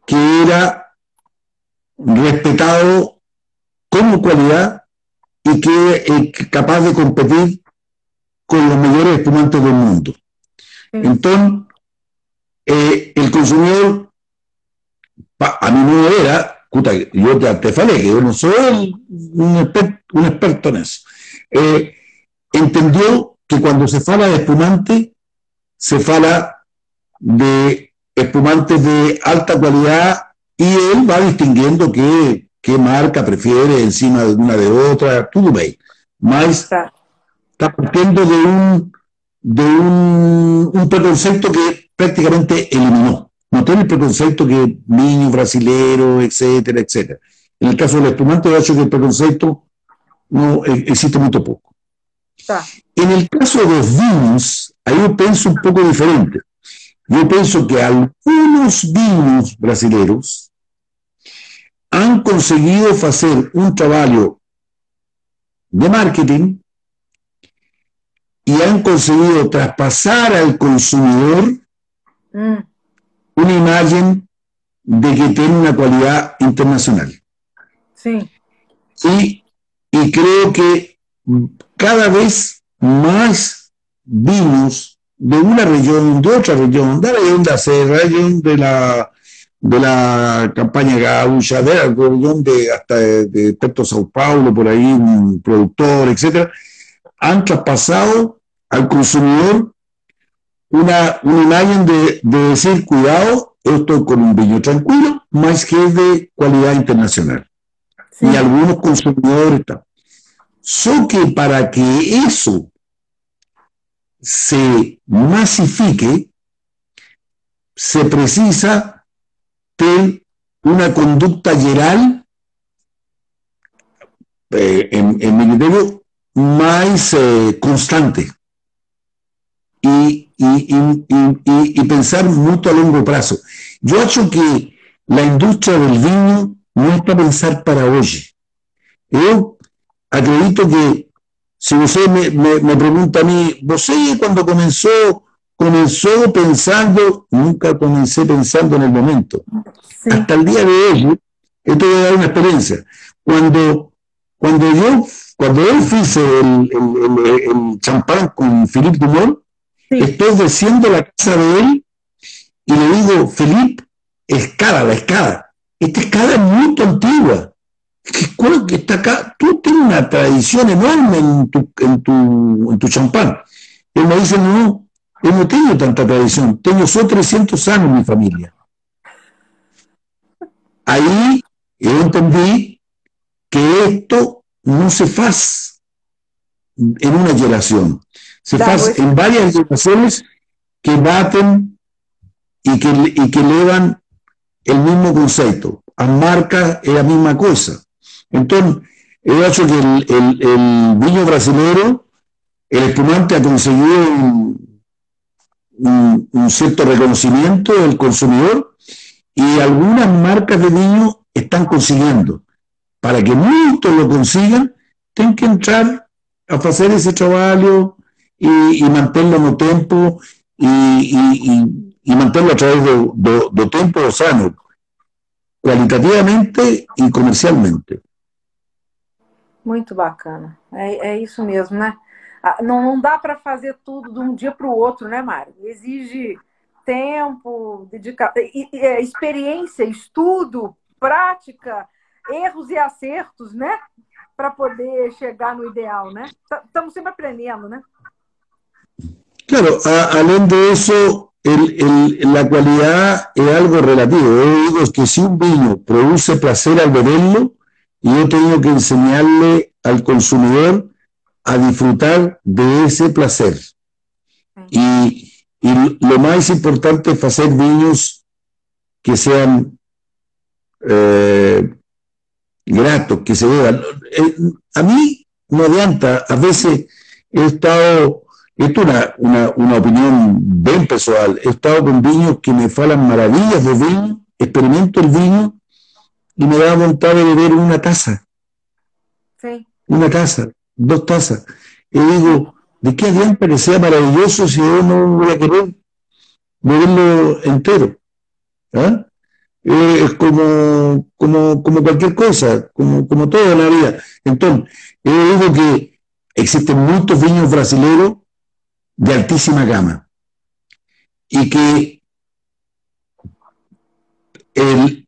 que era respetado como cualidad y que es capaz de competir con los mejores espumantes del mundo. Entonces, eh, el consumidor, a mi modo era, yo te, te falé que yo no soy un, experto, en eso, eh, entendió que cuando se fala de espumante, se fala de espumantes de alta calidad y él va distinguiendo qué, qué marca prefiere encima de una de otra, todo bien. Más está partiendo de un, de un, un preconcepto que prácticamente eliminó. No tiene el preconcepto que niño brasilero, etcétera, etcétera. En el caso del espumante, de hecho que el preconcepto no e, existe muy poco. En el caso de los vinos, ahí yo pienso un poco diferente. Yo pienso que algunos vinos brasileños han conseguido hacer un trabajo de marketing y han conseguido traspasar al consumidor Mm. Una imagen de que tiene una cualidad internacional. Sí. Y, y creo que cada vez más vinos de una región, de otra región, de la región de la región de la, de la campaña gaucha, de la región de hasta de, de Puerto Sao Paulo, por ahí un productor, etcétera, han traspasado al consumidor una, una imagen de, de, decir, cuidado, estoy con un vino tranquilo, más que es de cualidad internacional. Y algunos consumidores están. So que para que eso se masifique, se precisa de una conducta general, eh, en, en mi criterio, más eh, constante. Y y, pensar mucho a largo plazo. Yo creo que la industria del vino no está a pensar para hoy. Yo acredito que si usted me, me, pregunta a mí, ¿usted cuando comenzó, comenzó pensando, nunca comencé pensando en el momento. Hasta el día de hoy, esto voy a dar una experiencia. Cuando, cuando yo, cuando yo hice el, el, champán con Philippe Dumont, Estoy desciendo la casa de él y le digo, Felipe, escala, la escala. Esta escala es muy antigua. Que está acá, tú tienes una tradición enorme en tu, en tu, en tu champán. Él me dice, no, yo no tengo tanta tradición, tengo solo 300 años en mi familia. Ahí yo entendí que esto no se hace en una generación se hace en varias situaciones que baten y que, y que elevan el mismo concepto. as marcas é a mesma coisa. Então, eu acho que o vinho brasileiro, o espumante ha conseguido um, um certo reconhecimento do consumidor e algumas marcas de vinho estão conseguindo. Para que muitos lo consigam, tem que entrar a fazer esse trabalho e, e mantê-lo no tempo e, e, e mantê-lo a través do, do, do tempo sano, qualitativamente e comercialmente. Muito bacana. É, é isso mesmo, né? Ah, não, não dá para fazer tudo de um dia para o outro, né, Mário? Exige tempo, dedica... É, experiência, estudo, prática, erros e acertos, né? Para poder chegar no ideal, né? Estamos sempre aprendendo, né? Claro, a, além el, el, la cualidad es algo relativo. Yo digo que si un vino produce placer al beberlo, yo tengo que enseñarle al consumidor a disfrutar de ese placer. Y, y lo más importante es hacer vinos que sean eh, gratos, que se beban. Eh, a mí no adianta, a veces he estado esto es una, una, opinión bien personal. He estado con vinos que me falan maravillas de vino, experimento el vino y me da vontade de beber una taza. Sí. Una taza, dos tazas. Y digo, ¿de qué que sea maravilloso si yo no voy a querer beberlo entero? ¿Ah? Eh, es como, como, como cualquier cosa, como, como todo en la vida. Entonces, yo digo que existen muchos vinos brasileños de altísima gama y que el,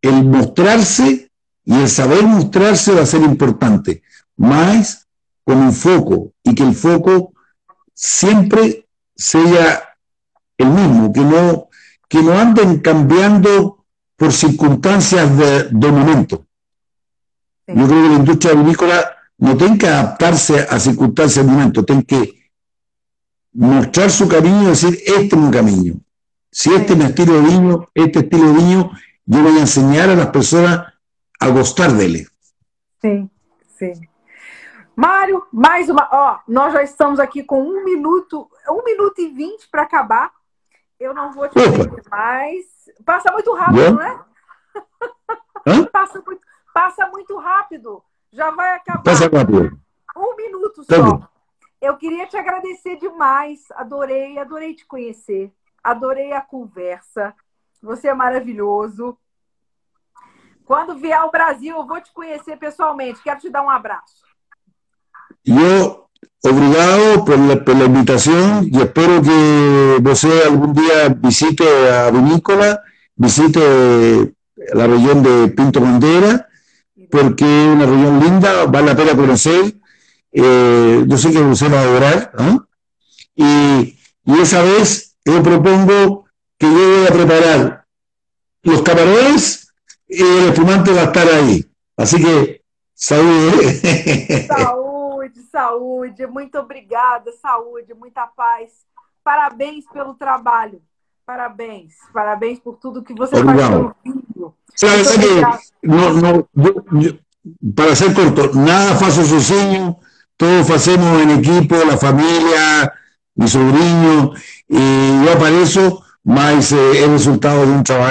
el, mostrarse y el saber mostrarse va a ser importante, más con un foco y que el foco siempre sea el mismo, que no, que no anden cambiando por circunstancias de, de momento. Yo creo que la industria vinícola no tiene que adaptarse a circunstancias de momento, tiene que mostrar su camino y decir, este es un camino. Si este es mi estilo de vino, este estilo de vino, yo voy a enseñar a las personas a gostar dele. Sim, sim. Mário, mais uma. Ó, nós já estamos aqui com um minuto, um minuto e vinte para acabar. Eu não vou te pedir mais. Passa muito rápido, yeah. não é? Passa, muito, passa muito rápido. Já vai acabar. Passa rápido. Um minuto tá só. Bom. Eu queria te agradecer demais. Adorei, adorei te conhecer. Adorei a conversa. Você é maravilhoso. Quando vier ao Brasil, eu vou te conhecer pessoalmente. Quero te dar um abraço. Eu, obrigado por la, por la invitación y espero que você algún día visite a Vinícola, visite la región de Pinto Bandera, porque es una región linda, vale la pena conocer eh, yo sé que usted va a adorar, y, y, esa vez yo propongo que yo voy a preparar los camarones y el espumante va a estar ahí. Así que, saúde. Saúde, saúde, muito obrigada, saúde, muita paz. Parabéns pelo trabalho. Parabéns, parabéns por tudo que você Obrigado. faz pelo filho. Sabe, que, no, no, yo, para ser corto, nada faço sozinho, todos hacemos en equipo, la familia, mi sobrino, y yo aparezco, más eh, el resultado de un trabajo